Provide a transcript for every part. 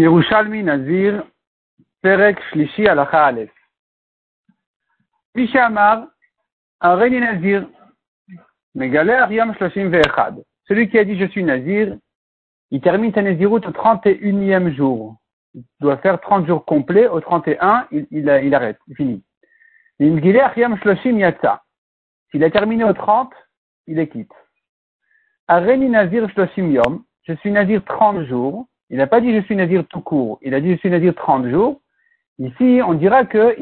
Yerushalmi Nazir, Perek Shlishi Alacha Aleph. Mishamar, Areni Nazir, Megaler Yom Shloshim Ve'echad. Celui qui a dit je suis Nazir, il termine sa Nazirut au 31e jour. Il doit faire 30 jours complets. Au 31, il, arrête, il finit. Imgiler Yom Shloshim Yatsa. S'il a terminé au 30, il est quitte. Areni Nazir Shloshim Yom. Je suis Nazir 30 jours. Il n'a pas dit je suis Nazir tout court. Il a dit je suis Nazir 30 jours. Ici, on dira que.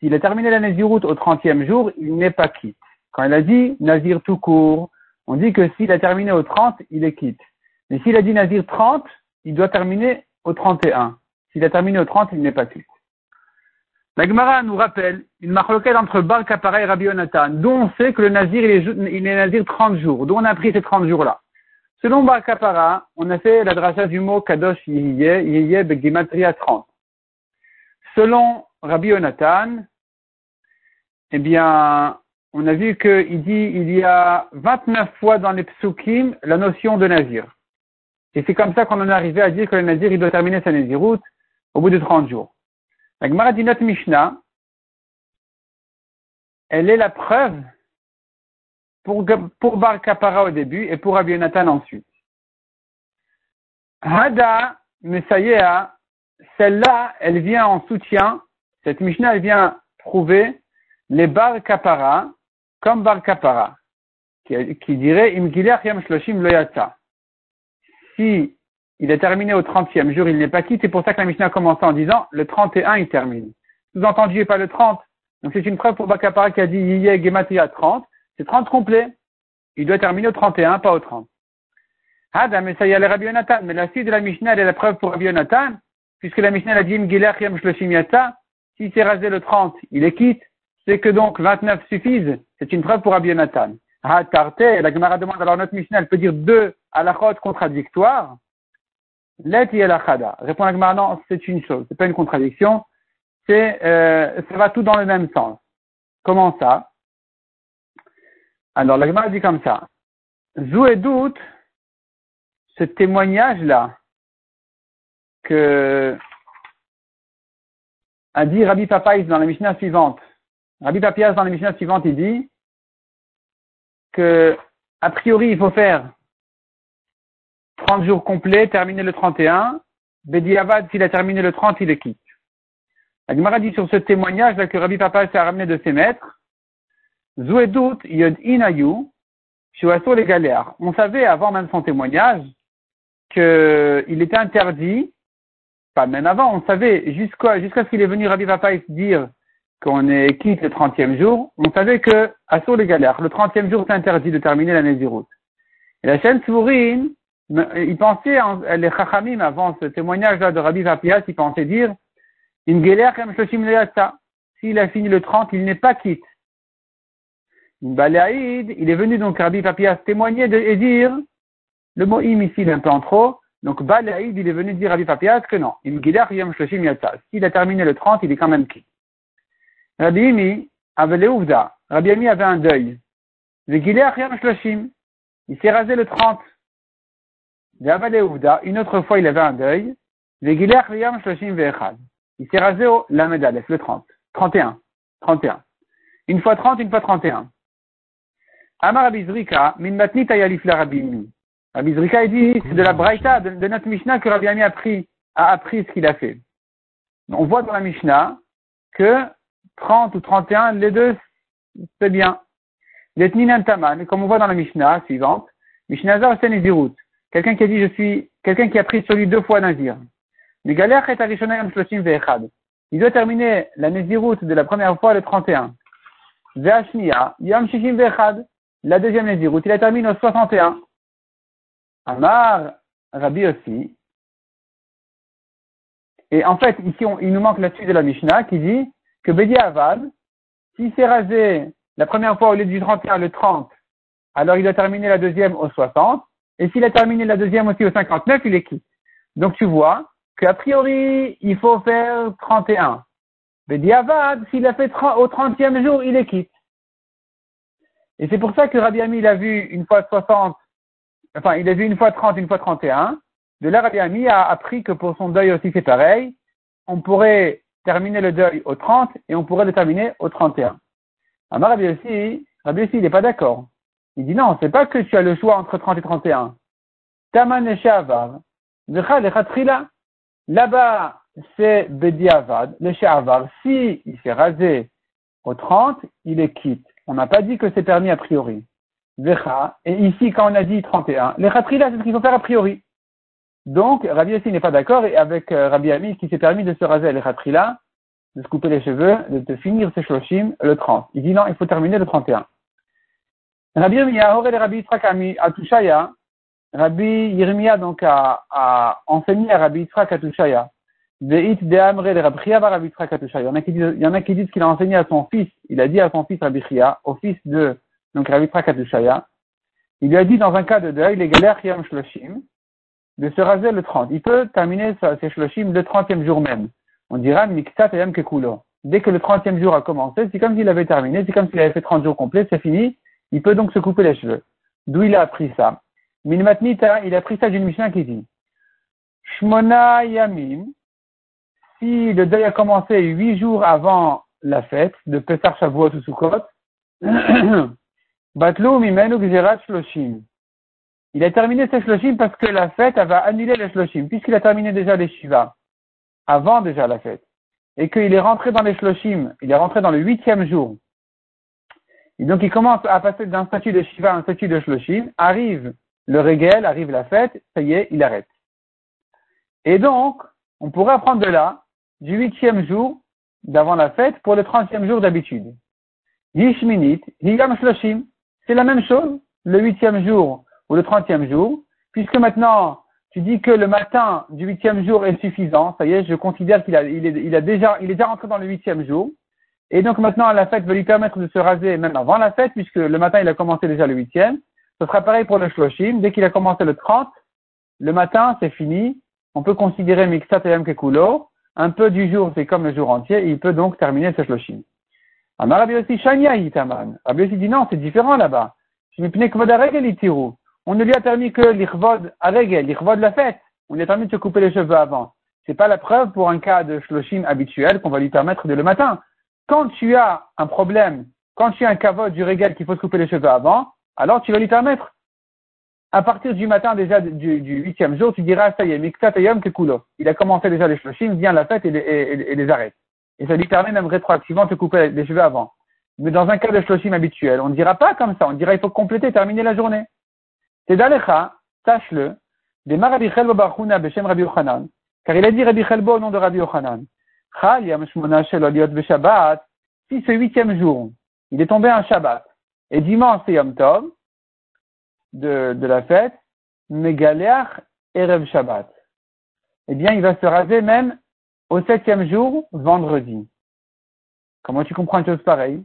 S'il a terminé la Naziroute au 30e jour, il n'est pas quitte. Quand il a dit Nazir tout court, on dit que s'il a terminé au 30, il est quitte. Mais s'il a dit Nazir 30, il doit terminer au 31. S'il a terminé au 30, il n'est pas quitte. La Gemara nous rappelle une marloquette entre Bar Kapara et Rabbi Yonatan, dont on sait que le Nazir, il est, il est Nazir 30 jours, d'où on a pris ces 30 jours-là? Selon Bar Kapara, on a fait la dracha du mot Kadosh Yiyeh, Yiyeh Begimatria 30. Selon Rabbi Yonatan, eh bien, on a vu qu'il dit il y a 29 fois dans les psukim la notion de Nazir. Et c'est comme ça qu'on en est arrivé à dire que le Nazir, il doit terminer sa Naziroute au bout de 30 jours. La Gemara Mishnah, elle est la preuve pour, pour Bar Kapara au début et pour Rabbi Yonatan ensuite. Hada Messayea, celle-là, elle vient en soutien, cette Mishnah, elle vient prouver les Bar Kapara comme Bar Kapara, qui, dirait Imgilach Yam Shloshim Loyata. Si il est terminé au 30e jour, il n'est pas quitte, c'est pour ça que la Mishnah a commencé en disant le 31 il termine. Sous-entendu, pas le 30. Donc c'est une preuve pour Bar Kapara qui a dit Yiyeh Gematria 30. C'est 30 complet. Il doit terminer au 31, pas au 30. Ah, mais ça y est, Rabbi Yonatan. Mais la suite de la Mishnah, est la preuve pour Rabbi Yonatan, puisque la Mishnah a dit Yam Shloshim Yata. Si c'est rasé le 30, il est quitte. C'est que donc 29 suffisent. C'est une preuve pour Rabbi Yonatan. Ah, Tarte, la Gemara demande alors notre Mishnah, peut dire deux à la contradictoires. Let yelachada. Répond la Gemara, non, c'est une chose. C'est pas une contradiction. C'est, euh, ça va tout dans le même sens. Comment ça? Alors, la Gemara dit comme ça. Zou et doute, ce témoignage-là, que a dit Rabbi Papais dans la Mishnah suivante. Rabbi Papias dans la Mishnah suivante, il dit que, a priori, il faut faire 30 jours complets, terminer le 31. Bediavad, s'il a terminé le 30, il est quitte. La Gemara dit sur ce témoignage-là que Rabbi Papa s'est ramené de ses maîtres, Zouedout yod inayu, les galères. On savait avant même son témoignage qu'il était interdit, pas même avant, on savait jusqu'à jusqu'à ce qu'il est venu Rabbi Papa dire qu'on est quitte le 30e jour, on savait que Assur les galères, le 30e jour c'est interdit de terminer la Nézirut. Et la chaîne Sourine, il pensait, les Chachamim avant ce témoignage-là de Rabbi Papias, il pensait dire, comme S'il a fini le 30, il n'est pas quitte. Il est venu donc Rabbi Papias témoigner de, et dire, le mot im ici il est peu en trop, donc Baléaïd, il est venu dire Rabbi Papias que non, S'il a terminé le 30, il est quand même qui? Rabbi Imi avait les Rabbi Imi avait un deuil. Il s'est rasé le 30. Une autre fois, il avait un deuil. Il s'est rasé au Lamedalef, le 30. 31. 31. Une fois 30, une fois 31. Amar Abizrika, min matnit ayalif rabbi Abizrika, il dit, c'est de la braïta, de, notre Mishnah que Rabbi Ami a appris, a appris ce qu'il a fait. On voit dans la Mishnah que 30 ou 31, les deux, c'est bien. L'etnin taman, comme on voit dans la Mishnah suivante, Mishnazar Senizirut. Quelqu'un qui a dit, je suis, quelqu'un qui a pris sur lui deux fois Nazir. Il doit terminer la Nazirut de la première fois le 31. Yam Shishim. La deuxième Nézirut, il la termine au 61. Amar, Rabbi aussi. Et en fait, ici, il nous manque la suite de la Mishnah qui dit que Bedi Avad, s'il s'est rasé la première fois au lieu du 31 le 30, alors il a terminé la deuxième au 60. Et s'il a terminé la deuxième aussi au 59, il est quitte. Donc tu vois qu'a priori, il faut faire 31. Bedi Avad, s'il a fait au 30e jour, il est quitte. Et c'est pour ça que Rabbi Ami, il a vu une fois 60, enfin, il a vu une fois 30, une fois 31. De là, Rabbi Ami a appris que pour son deuil aussi c'est pareil. On pourrait terminer le deuil au 30 et on pourrait le terminer au 31. Amar Rabbi aussi, Rabbi aussi, il n'est pas d'accord. Il dit non, c'est pas que tu as le choix entre 30 et 31. Taman Avar, Là-bas, c'est Bediavad, le She'avar. Si il s'est rasé au 30, il est quitte. On n'a pas dit que c'est permis a priori. Et ici, quand on a dit 31, les Khatrila, c'est ce qu'il faut faire a priori. Donc, Rabbi Yossi n'est pas d'accord et avec euh, Rabbi Ami qui s'est permis de se raser les Khatrila, de se couper les cheveux, de, finir ses shloshim le 30. Il dit non, il faut terminer le 31. Rabbi Yirmiyah, aurait Rabbi Yitzhak à Tushaya, Rabbi Yirmiyah donc a, enseigné à Rabbi Yitzhak à Tushaya. Il y en a qui disent, disent qu'il a enseigné à son fils, il a dit à son fils Rabbi Chia, au fils de, donc Rabbi Katushaya, il lui a dit dans un cas de deuil, les galères Shloshim, de se raser le 30. Il peut terminer ses Shloshim le 30e jour même. On dira Miktat Yam Kekulo. Dès que le 30e jour a commencé, c'est comme s'il avait terminé, c'est comme s'il avait fait 30 jours complets, c'est fini. Il peut donc se couper les cheveux. D'où il a appris ça. Minmatnita, il a appris ça d'une mission qui dit Shmona Yamim, si le deuil a commencé huit jours avant la fête de Pesach Shavuot ou Sukkot, Batlou Mimenu Gzerat Shloshim. Il a terminé ses Shloshim parce que la fête va annuler les Shloshim, puisqu'il a terminé déjà les Shiva, avant déjà la fête, et qu'il est rentré dans les Shloshim, il est rentré dans le huitième jour. Et donc il commence à passer d'un statut de Shiva à un statut de Shloshim, arrive le Régel, arrive la fête, ça y est, il arrête. Et donc, on pourrait apprendre de là du huitième jour d'avant la fête pour le trentième jour d'habitude. Yishminit, Higam Shloshim, c'est la même chose, le huitième jour ou le trentième jour, puisque maintenant tu dis que le matin du huitième jour est suffisant, ça y est, je considère qu'il a, il est, a déjà, il est déjà rentré dans le huitième jour, et donc maintenant la fête va lui permettre de se raser même avant la fête, puisque le matin il a commencé déjà le huitième. Ce sera pareil pour le Shloshim, dès qu'il a commencé le 30, le matin c'est fini, on peut considérer Miksat et Kekulo, un peu du jour, c'est comme le jour entier, il peut donc terminer ce shloshim. Amar Rabbi Shania Yitaman. Rabbi aussi dit non, c'est différent là-bas. On ne lui a permis que l'irvod regel, l'irvod la fête. On lui a permis de se couper les cheveux avant. C'est pas la preuve pour un cas de shloshim habituel qu'on va lui permettre de le matin. Quand tu as un problème, quand tu as un kavod du regel qu'il faut se couper les cheveux avant, alors tu vas lui permettre à partir du matin déjà du, huitième jour, tu diras, ça y est, Miktat Kekulo. Il a commencé déjà les shloshim, vient la fête et les, arrête. Et ça lui permet même rétroactivement de couper les cheveux avant. Mais dans un cas de shloshim habituel, on ne dira pas comme ça, on dira il faut compléter, terminer la journée. C'est d'Alecha, sache-le, des Rabbi Chelbo Barhuna Beshem Rabbi car il a dit Rabbi Chelbo au nom de Rabbi Yochanan. Chal Yam Shmona Beshabbat, si ce huitième jour, il est tombé un Shabbat, et dimanche c'est Yom Tov, de, la fête, Megaleach Erev Shabbat. Eh bien, il va se raser même au septième jour, vendredi. Comment tu comprends une chose pareille?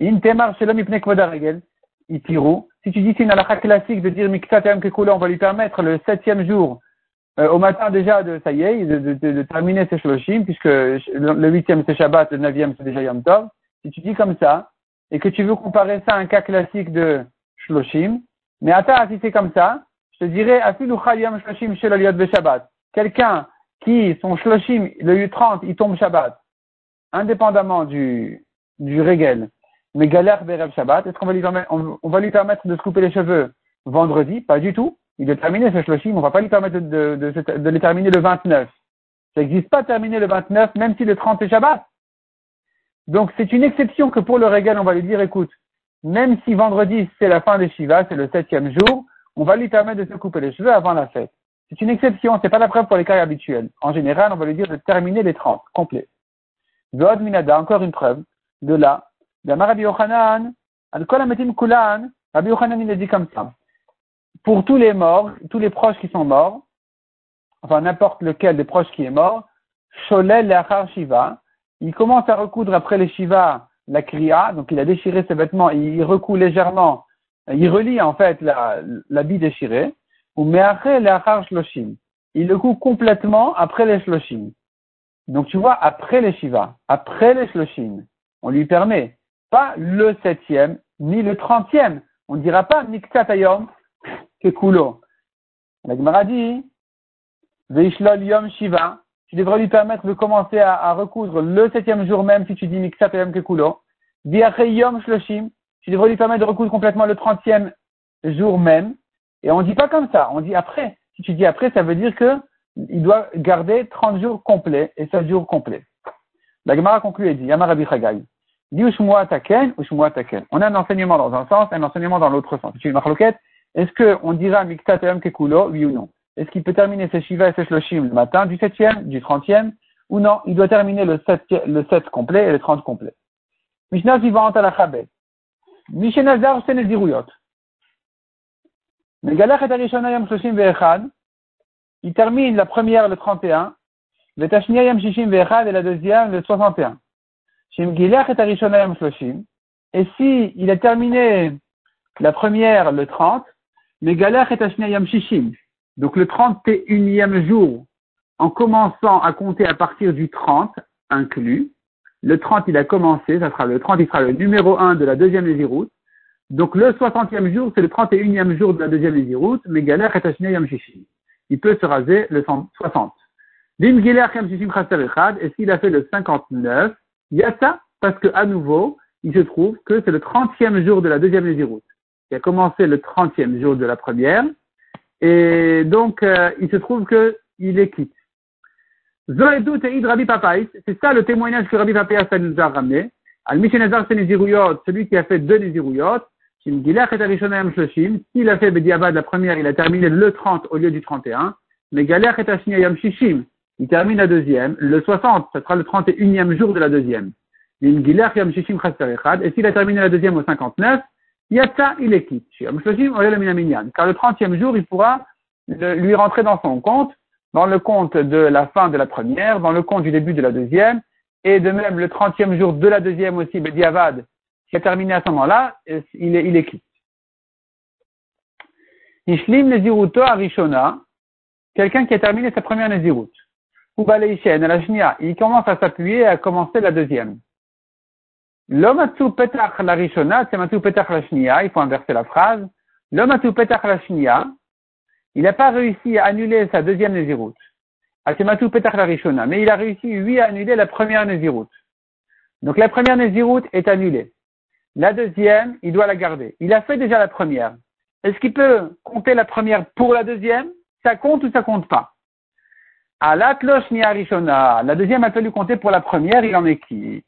Ipne kvodaregel, itiru. Si tu dis c'est une halakha classique de dire miktatem kekula, on va lui permettre le septième jour, euh, au matin déjà de, ça y est, de, terminer ses shloshim, puisque le huitième c'est Shabbat, le neuvième c'est déjà Yom Tov. Si tu dis comme ça, et que tu veux comparer ça à un cas classique de shloshim, mais attends, si c'est comme ça, je te dirais, shloshim Shabbat. Quelqu'un qui, son shloshim, le 30, il tombe Shabbat, indépendamment du, du régel, mais galère Berev Shabbat, est-ce qu'on va lui permettre, on, va lui permettre de se couper les cheveux vendredi? Pas du tout. Il doit terminer ce shloshim, on va pas lui permettre de, de, de, de les terminer le 29. Ça n'existe pas terminer le 29, même si le 30 est Shabbat. Donc c'est une exception que pour le régal, on va lui dire, écoute, même si vendredi c'est la fin des Shiva, c'est le septième jour, on va lui permettre de se couper les cheveux avant la fête. C'est une exception, c'est pas la preuve pour les cas habituels. En général, on va lui dire de terminer les 30, complets. Zod Minada, encore une preuve, de là, Rabbi Yochanan, Kulan, Rabbi Yochanan il a dit comme ça. Pour tous les morts, tous les proches qui sont morts, enfin n'importe lequel des proches qui est mort, Sholel Lachar Shiva, il commence à recoudre après les Shiva la kriya, donc il a déchiré ses vêtements, il recoue légèrement, il relie en fait l'habit déchiré, ou me'achel le'achar shloshim. Il le coud complètement après les shloshim. Donc tu vois, après les shiva, après les shloshim, on lui permet pas le septième, ni le trentième. On ne dira pas miktat ayom kekulo. La Gemara dit, Veishlol Yom Shiva, tu devrais lui permettre de commencer à, recoudre le septième jour même si tu dis Miksat Yom Kekulo. Yom Shloshim, tu devrais lui permettre de recoudre complètement le trentième jour même. Et on dit pas comme ça, on dit après. Si tu dis après, ça veut dire que il doit garder 30 jours complets et 7 jours complets. La Gemara conclut et dit, Yamarabi Chagai. Dit Taken, Taken. On a un enseignement dans un sens, un enseignement dans l'autre sens. Une. Est-ce qu'on dira Miktat Kekulo, oui ou non? Est-ce qu'il peut terminer ses Shiva et ses Shloshim le matin du septième, du trentième, ou non? Il doit terminer le 7, le 7 complet et le 30 complet. Mishnah suivante à la Chabet. Seneziruyot. Et Yam Shloshim Ve'echad. Il termine la première le 31. Le Tashnia Yam Shishim Ve'echad et la deuxième le 61. Shim et Arishona Yam Shloshim. Et si il a terminé la première le 30, Megalach et Tashnia Yam Shishim. Donc le 31e jour, en commençant à compter à partir du 30, inclus, le 30, il a commencé, ça sera le 30, il sera le numéro 1 de la deuxième Néziroute. Donc le 60e jour, c'est le 31e jour de la deuxième Néziroute, mais Galer et Yam Shishim. Il peut se raser le 60. Dim Yam Shishim et s'il a fait le 59, il y a ça, parce que à nouveau, il se trouve que c'est le 30e jour de la deuxième Néziroute. Il a commencé le 30e jour de la première, et donc euh, il se trouve qu'il est quitte. C'est ça le témoignage que Rabbi Papayas nous a ramené. Al-Mishenazar celui qui a fait deux Néziruyot, s'il a fait Bediabad la première, il a terminé le 30 au lieu du 31. Mais Galech et Yam Shishim, il termine la deuxième, le 60, ce sera le 31e jour de la deuxième. Et s'il a terminé la deuxième au 59, Yatsa, il est quitte. Car le 30e jour, il pourra lui rentrer dans son compte dans le compte de la fin de la première, dans le compte du début de la deuxième, et de même le trentième jour de la deuxième aussi, Bediavad, qui a terminé à ce moment-là, il est, quitte. Ishlim Neziruto Arishona, quelqu'un qui a terminé sa première Nezirut. Ou Baleishen, il commence à s'appuyer et à commencer la deuxième. L'omatsu petach la rishona, c'est petach la shnia, il faut inverser la phrase. L'omatsu petach la shnia, il n'a pas réussi à annuler sa deuxième Nézirut. Mais il a réussi, lui, à annuler la première Nézirut. Donc la première Nézirut est annulée. La deuxième, il doit la garder. Il a fait déjà la première. Est-ce qu'il peut compter la première pour la deuxième? Ça compte ou ça compte pas? À l'atlosh ni arishona, la deuxième a fallu compter pour la première, il en est qui?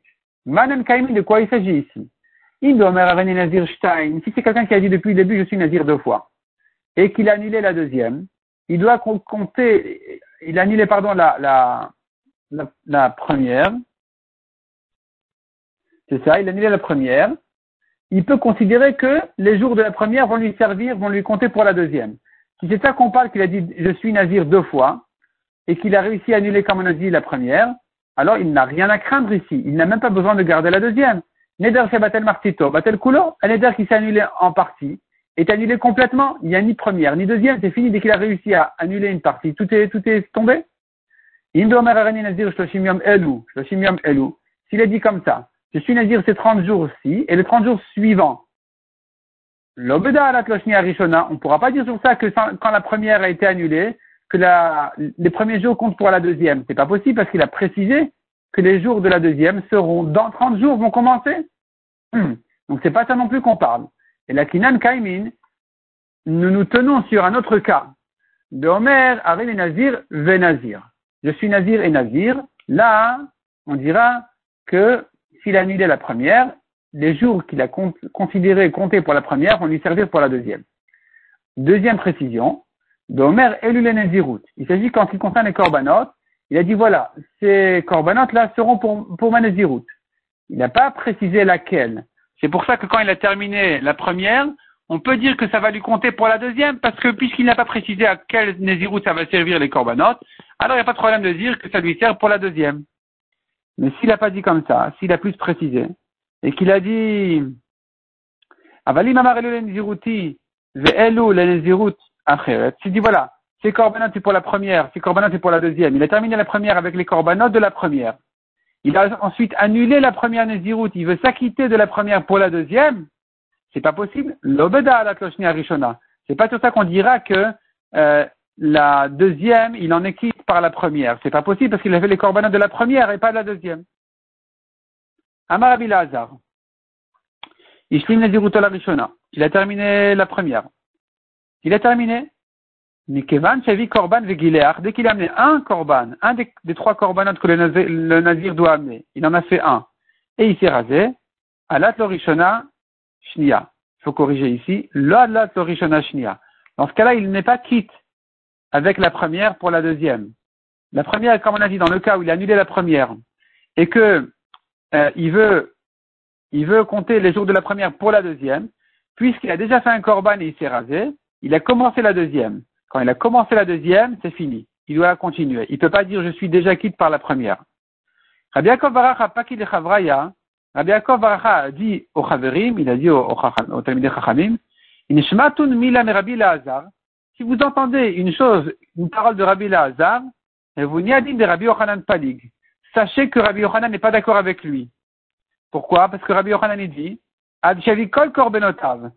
Manen kaimi, de quoi il s'agit ici Nazir Stein. Si c'est quelqu'un qui a dit depuis le début, je suis Nazir deux fois et qu'il a annulé la deuxième, il doit compter, il a annulé, pardon, la, la, la, première. C'est ça, il a annulé la première. Il peut considérer que les jours de la première vont lui servir, vont lui compter pour la deuxième. Si c'est ça qu'on parle, qu'il a dit je suis nazir deux fois, et qu'il a réussi à annuler comme on a dit la première, alors il n'a rien à craindre ici. Il n'a même pas besoin de garder la deuxième. Neder Batel Martito, Batel Kulo, un Neder qui s'est annulé en partie, est annulé complètement. Il n'y a ni première ni deuxième, c'est fini dès qu'il a réussi à annuler une partie. Tout est, tout est tombé. S'il a dit comme ça, je suis nazir ces 30 jours-ci et les 30 jours suivants, on ne pourra pas dire sur ça que quand la première a été annulée, que les premiers jours comptent pour la deuxième. C'est pas possible parce qu'il a précisé que les jours de la deuxième seront dans 30 jours, vont commencer. Donc c'est pas ça non plus qu'on parle. Et la Kinan Kaimin, nous nous tenons sur un autre cas. De Omer, Arel Nazir, Venazir. Je suis Nazir et Nazir. Là, on dira que s'il a annulé la première, les jours qu'il a considérés comptés pour la première vont lui servir pour la deuxième. Deuxième précision, Elul Nazirut. Il s'agit quand il concerne les korbanot, il a dit voilà, ces korbanot là seront pour, pour ma Nazirut. Il n'a pas précisé laquelle. C'est pour ça que quand il a terminé la première, on peut dire que ça va lui compter pour la deuxième, parce que puisqu'il n'a pas précisé à quel Nézirut ça va servir les corbanotes, alors il n'y a pas de problème de dire que ça lui sert pour la deuxième. Mais s'il n'a pas dit comme ça, s'il a plus précisé, et qu'il a dit, Avalim Néziruti, Ve'elu le Acheret, s'il dit voilà, ces corbanotes c'est pour la première, ces corbanotes c'est pour la deuxième, il a terminé la première avec les corbanotes de la première. Il a ensuite annulé la première Nézirut, il veut s'acquitter de la première pour la deuxième, c'est pas possible. L'obeda à la. C'est pas tout ça qu'on dira que euh, la deuxième, il en est quitte par la première. C'est pas possible parce qu'il a fait les korbanot de la première et pas de la deuxième. Amar Lazar. Il a terminé la première. Il a terminé. Nikevan Shavi Korban Vegileach. Dès qu'il a amené un korban, un des, trois korbanot que le nazir, doit amener, il en a fait un. Et il s'est rasé. Alat Lorishona Shnia. Il faut corriger ici. Alat Lorishona Shnia. Dans ce cas-là, il n'est pas quitte avec la première pour la deuxième. La première, comme on a dit, dans le cas où il a annulé la première et que euh, il veut il veut compter les jours de la première pour la deuxième, puisqu'il a déjà fait un korban et il s'est rasé, il a commencé la deuxième. Quand il a commencé la deuxième, c'est fini. Il doit continuer. Il ne peut pas dire je suis déjà quitte par la première. Rabbi Yaakov Baracha, pas qu'il Chavraya, Rabbi Yaakov a dit au Chaverim, il a dit au, au, au Talmidei Chachamim, Mila Rabbi Lazar, si vous entendez une chose, une parole de Rabbi Lazar, vous n'y dit de Rabbi Yochanan Palig, sachez que Rabbi Yochanan n'est pas d'accord avec lui. Pourquoi? Parce que Rabbi Yochanan dit, Abshavi kol korbenotav.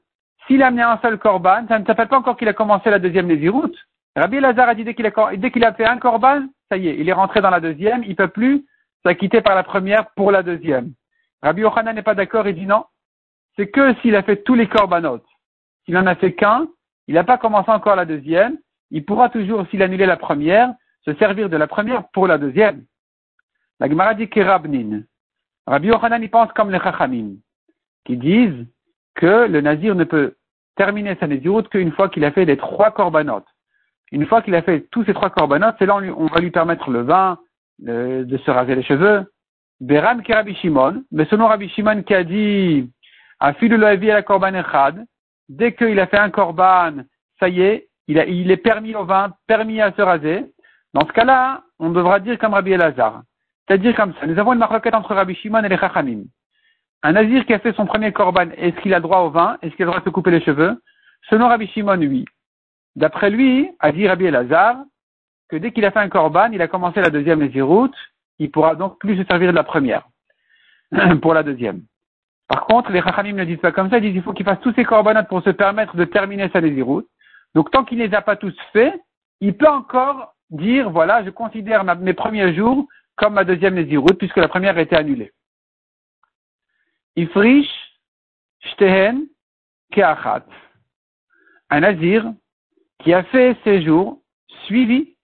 S'il a amené un seul korban, ça ne s'appelle pas encore qu'il a commencé la deuxième Nézirout. Rabbi Lazar a dit dès qu'il a, fait un korban, ça y est, il est rentré dans la deuxième, il peut plus s'acquitter par la première pour la deuxième. Rabbi Yochanan n'est pas d'accord et dit non. C'est que s'il a fait tous les korbanot. S'il en a fait qu'un, il n'a pas commencé encore la deuxième, il pourra toujours, s'il annulait la première, se servir de la première pour la deuxième. La Gemara dit Kerabnin. Rabbi Yochanan y pense comme les Chachamim, qui disent que le Nazir ne peut terminer sa Nézirut qu'une fois qu'il a fait les trois corbanotes. Une fois qu'il a fait tous ces trois corbanotes, c'est là on va lui permettre le vin, de se raser les cheveux. Beran qui Rabbi Shimon, mais selon Rabbi Shimon qui a dit, le à la korban echad, dès qu'il a fait un korban, ça y est, il est permis au vin, permis à se raser. Dans ce cas-là, on devra dire comme Rabbi Elazar. C'est-à-dire comme ça. Nous avons une marquette entre Rabbi Shimon et les Chachamim. Un nazir qui a fait son premier korban, est-ce qu'il a droit au vin? Est-ce qu'il a droit de se couper les cheveux? Selon Rabbi Shimon, oui. D'après lui, a dit Rabbi Elazar, que dès qu'il a fait un korban, il a commencé la deuxième Néziroute, il pourra donc plus se servir de la première pour la deuxième. Par contre, les Chachamim ne disent pas comme ça, ils disent qu'il faut qu'il fasse tous ses corbanotes pour se permettre de terminer sa Néziroute. Donc tant qu'il ne les a pas tous faits, il peut encore dire, voilà, je considère mes premiers jours comme ma deuxième Néziroute, puisque la première a été annulée. Ifrish, Shtehen, Keachat. Un Nazir qui a fait ses jours suivis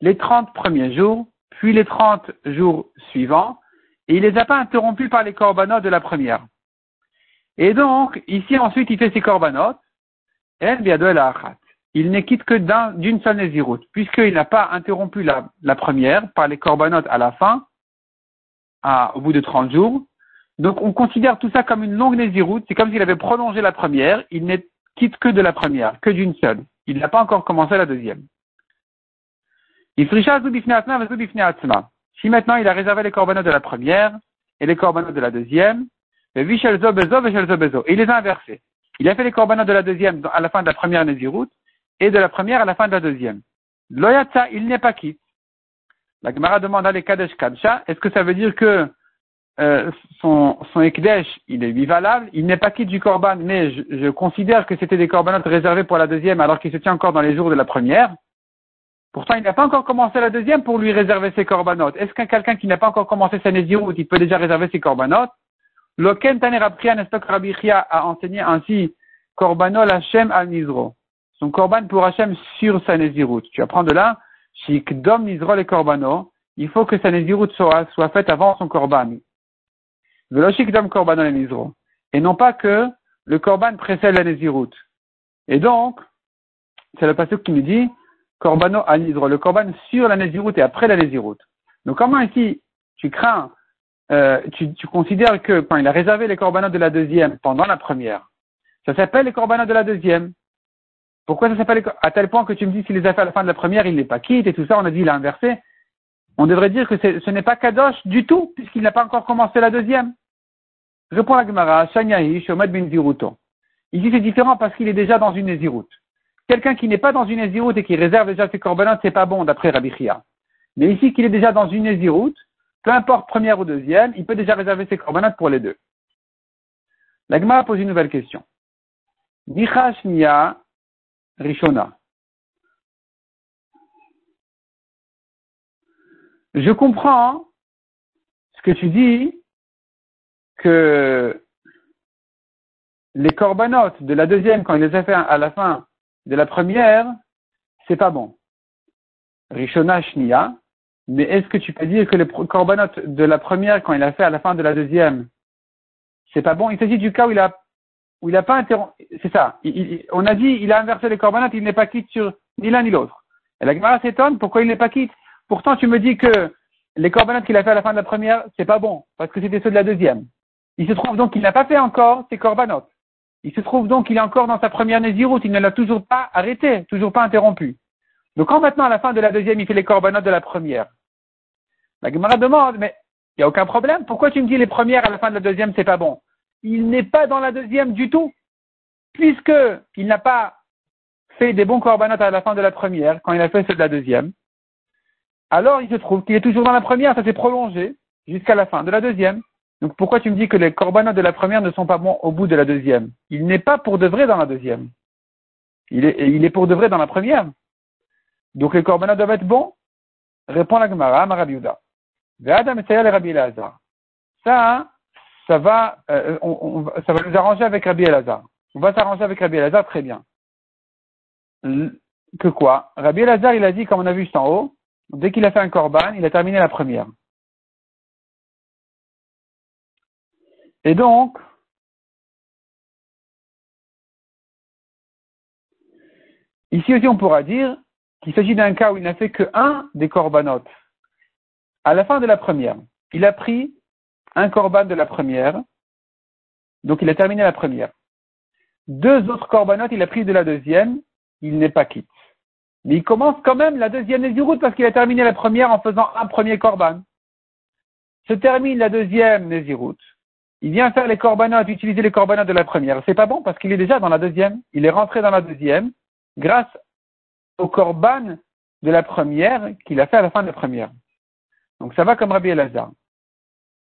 les trente premiers jours, puis les trente jours suivants, et il ne les a pas interrompus par les corbanotes de la première. Et donc, ici ensuite, il fait ses corbanotes, il n'est quitte que d'une seule Néziroute, puisqu'il n'a pas interrompu la, première par les corbanotes à la fin, au bout de 30 jours. Donc on considère tout ça comme une longue Néziroute, c'est comme s'il avait prolongé la première, il n'est quitte que de la première, que d'une seule. Il n'a pas encore commencé la deuxième. Si maintenant il a réservé les corbanotes de la première et les corbanotes de la deuxième, et il les a inversés. Il a fait les corbanotes de la deuxième à la fin de la première Néziroute et de la première à la fin de la deuxième. Loyatsa, il n'est pas quitte. La Gemara demande à les Kadesh est-ce que ça veut dire que euh, son, son Ekdesh, il est valable, il n'est pas quitte du Korban, mais je, considère que c'était des Korbanotes réservés pour la deuxième alors qu'il se tient encore dans les jours de la première. Pourtant, il n'a pas encore commencé la deuxième pour lui réserver ses Korbanotes. Est-ce qu'un quelqu'un qui n'a pas encore commencé sa Nézirut, il peut déjà réserver ses Korbanotes? Loken Taner n'est-ce pas a enseigné ainsi Korbanol Hashem al Nizro son korban pour Hachem sur sa Nézirut. Tu apprends de là, Shikdom Nizro les korbano, il faut que sa Nézirut soit, soit faite avant son korban. Velo Shikdom korbano les Nizro. Et non pas que le korban précède la Nézirut. Et donc, c'est le passage qui nous dit, Korbano al Nizro, le korban sur la Nézirut et après la Nézirut. Donc comment ici, tu crains, euh, tu, tu, considères que quand il a réservé les korbanos de la deuxième pendant la première, ça s'appelle les korbanos de la deuxième. Pourquoi ça s'appelle à tel point que tu me dis s'il les a fait à la fin de la première, il n'est pas quitte et tout ça, on a dit il a inversé. On devrait dire que ce n'est pas Kadosh du tout, puisqu'il n'a pas encore commencé la deuxième. Répond la Gemara, Shanyahi, Shomad bin Ziruto. Ici, c'est différent parce qu'il est déjà dans une Néziroute. Quelqu'un qui n'est pas dans une Néziroute et qui réserve déjà ses corbanotes, c'est pas bon, d'après Rabbi Chia. Mais ici, qu'il est déjà dans une Néziroute, peu importe première ou deuxième, il peut déjà réserver ses corbanotes pour les deux. La Gemara pose une nouvelle question. Dichash Nia Rishona. Je comprends ce que tu dis que les corbanotes de la deuxième, quand il les a fait à la fin de la première, c'est pas bon. Rishona Shnia, mais est-ce que tu peux dire que les corbanotes de la première, quand il a fait à la fin de la deuxième, c'est pas bon? Il s'agit du cas où il a, où il a pas interrompu. C'est ça. on a dit, il a inversé les corbanotes, il n'est pas quitte sur ni l'un ni l'autre. Et la Gemara s'étonne, pourquoi il n'est pas quitte? Pourtant, tu me dis que les corbanotes qu'il a fait à la fin de la première, c'est pas bon, parce que c'était ceux de la deuxième. Il se trouve donc qu'il n'a pas fait encore ses corbanotes. Il se trouve donc qu'il est encore dans sa première Néziroute, il ne l'a toujours pas arrêté, toujours pas interrompu. Donc quand maintenant à la fin de la deuxième, il fait les corbanotes de la première, la Gemara demande, mais il n'y a aucun problème, pourquoi tu me dis les premières à la fin de la deuxième, c'est pas bon? Il n'est pas dans la deuxième du tout, puisque il n'a pas fait des bons corbanotes à la fin de la première, quand il a fait ceux de la deuxième. Alors il se trouve qu'il est toujours dans la première, ça s'est prolongé jusqu'à la fin de la deuxième. Donc pourquoi tu me dis que les corbanotes de la première ne sont pas bons au bout de la deuxième? Il n'est pas pour de vrai dans la deuxième. Il est, il est pour de vrai dans la première. Donc les corbanotes doivent être bons? Répond la Gemara, Rabbi. Ça, ça va, euh, on, ça va nous arranger avec Rabbi Elazar. On va s'arranger avec Rabbi Elazar très bien. Que quoi? Rabbi Elazar, il a dit, comme on a vu juste en haut, dès qu'il a fait un korban, il a terminé la première. Et donc, ici aussi on pourra dire qu'il s'agit d'un cas où il n'a fait que un des corbanotes. À la fin de la première, il a pris un corban de la première, donc il a terminé la première. Deux autres corbanotes, il a pris de la deuxième, il n'est pas quitte. Mais il commence quand même la deuxième Néziroute parce qu'il a terminé la première en faisant un premier corban. Se termine la deuxième Néziroute il vient faire les corbanotes, utiliser les corbanotes de la première. C'est pas bon parce qu'il est déjà dans la deuxième. Il est rentré dans la deuxième grâce au corban de la première qu'il a fait à la fin de la première. Donc ça va comme Rabbi Elazar.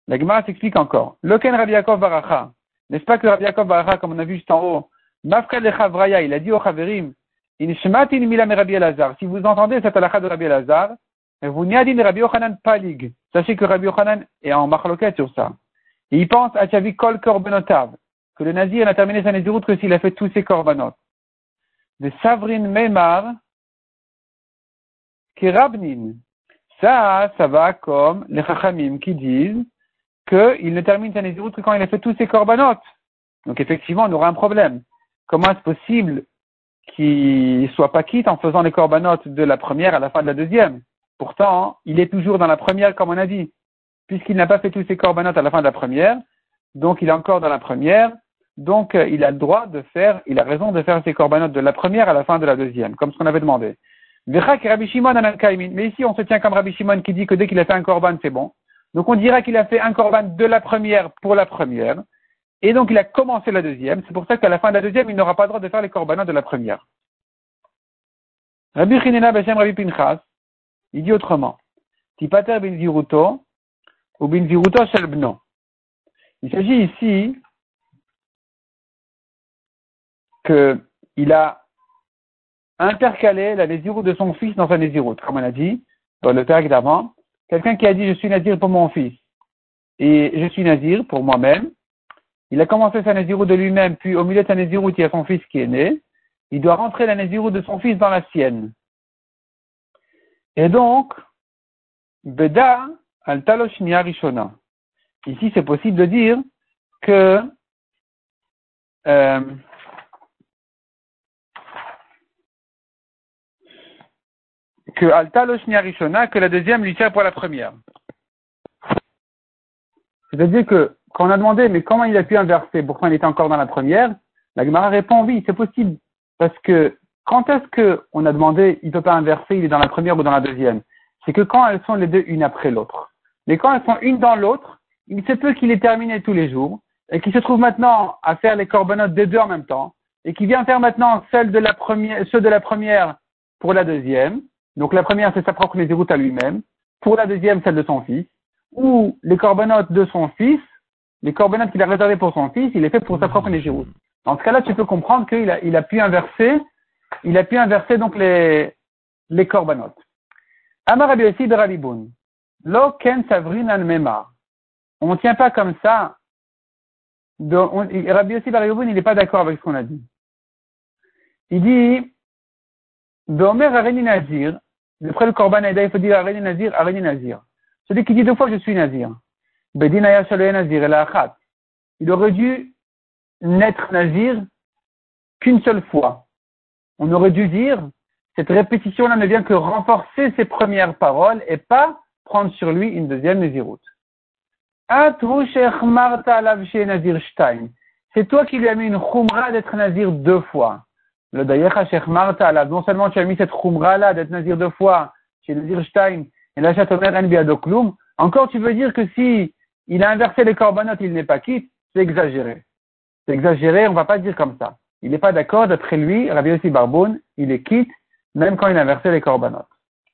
La Gemara s'explique encore. Loken Rabbi Yaakov Baracha. N'est-ce pas que Rabbi Yaakov Baracha, comme on a vu juste en haut, Mafkad Vraya, il a dit au Chaverim, In Shmatin Milam Rabbi Elazar. Si vous entendez cette halakha de Rabbi Elazar, vous n'y Rabbi Yochanan Palig. Sachez que Rabbi Yochanan est en marloquette sur ça. Il pense à Kol Korbanotav, que le nazir n'a terminé sa nésiroute que s'il a fait tous ses korbanot. De Savrin Meimar, Rabnin. Ça, ça va comme les Chachamim qui disent qu'il ne termine sa nésiroute que quand il a fait tous ses korbanot. Donc effectivement, on aura un problème. Comment est-ce possible qu'il soit pas quitte en faisant les korbanot de la première à la fin de la deuxième? Pourtant, il est toujours dans la première comme on a dit puisqu'il n'a pas fait tous ses corbanotes à la fin de la première, donc il est encore dans la première, donc euh, il a le droit de faire, il a raison de faire ses corbanotes de la première à la fin de la deuxième, comme ce qu'on avait demandé. Mais ici, on se tient comme Rabbi Shimon qui dit que dès qu'il a fait un corban, c'est bon. Donc on dira qu'il a fait un corban de la première pour la première, et donc il a commencé la deuxième. C'est pour ça qu'à la fin de la deuxième, il n'aura pas le droit de faire les corbanotes de la première. Rabbi Chinena Beshem Rabbi Pinchas, il dit autrement. Tipater ou Il s'agit ici qu'il a intercalé la Nézirut de son fils dans sa Nézirut, comme on a dit dans le père d'avant. Quelqu'un qui a dit je suis Nazir pour mon fils et je suis Nazir pour moi-même. Il a commencé sa Nézirut de lui-même, puis au milieu de sa Nézirut, il y a son fils qui est né. Il doit rentrer la Nézirut de son fils dans la sienne. Et donc, Beda, al rishona. Ici, c'est possible de dire que euh, que que la deuxième lui sert pour la première. C'est-à-dire que quand on a demandé, mais comment il a pu inverser, pourquoi il était encore dans la première, la Gemara répond oui, c'est possible. Parce que quand est-ce qu'on a demandé, il ne peut pas inverser, il est dans la première ou dans la deuxième? C'est que quand elles sont les deux une après l'autre. Mais quand elles sont une dans l'autre, il se peut qu'il ait terminé tous les jours et qu'il se trouve maintenant à faire les corbanotes des deux en même temps et qu'il vient faire maintenant celle de la première, ceux de la première pour la deuxième. Donc la première, c'est sa propre déroute à lui-même. Pour la deuxième, celle de son fils. Ou les corbanotes de son fils, les corbanotes qu'il a réservés pour son fils, il les fait pour sa propre Nézirut. Dans ce cas-là, tu peux comprendre qu'il a, il a pu inverser, il a pu inverser donc les, les corbanotes. Amar Rabbi de. Lo ken. On ne tient pas comme ça. Rabbi Yossi Bar il n'est pas d'accord avec ce qu'on a dit. Il dit, Domer Areni Nazir, d'après le Korban Eda, il faut dire Areni Nazir, Areni Nazir. Celui qui dit deux fois je suis Nazir. Bedinaya Nazir et la Il aurait dû n'être Nazir qu'une seule fois. On aurait dû dire, cette répétition-là ne vient que renforcer ses premières paroles et pas prendre sur lui une deuxième Naziroute. C'est toi qui lui as mis une khumra d'être nazir deux fois. Le dayecha Marta, non seulement tu as mis cette khumra là d'être nazir deux fois chez Nazir Stein et la chatomer en encore tu veux dire que si il a inversé les corbanotes, il n'est pas quitte, c'est exagéré. C'est exagéré, on va pas dire comme ça. Il n'est pas d'accord, d'après lui, Rabbi Yossi Barboun, il est quitte, même quand il a inversé les corbanotes.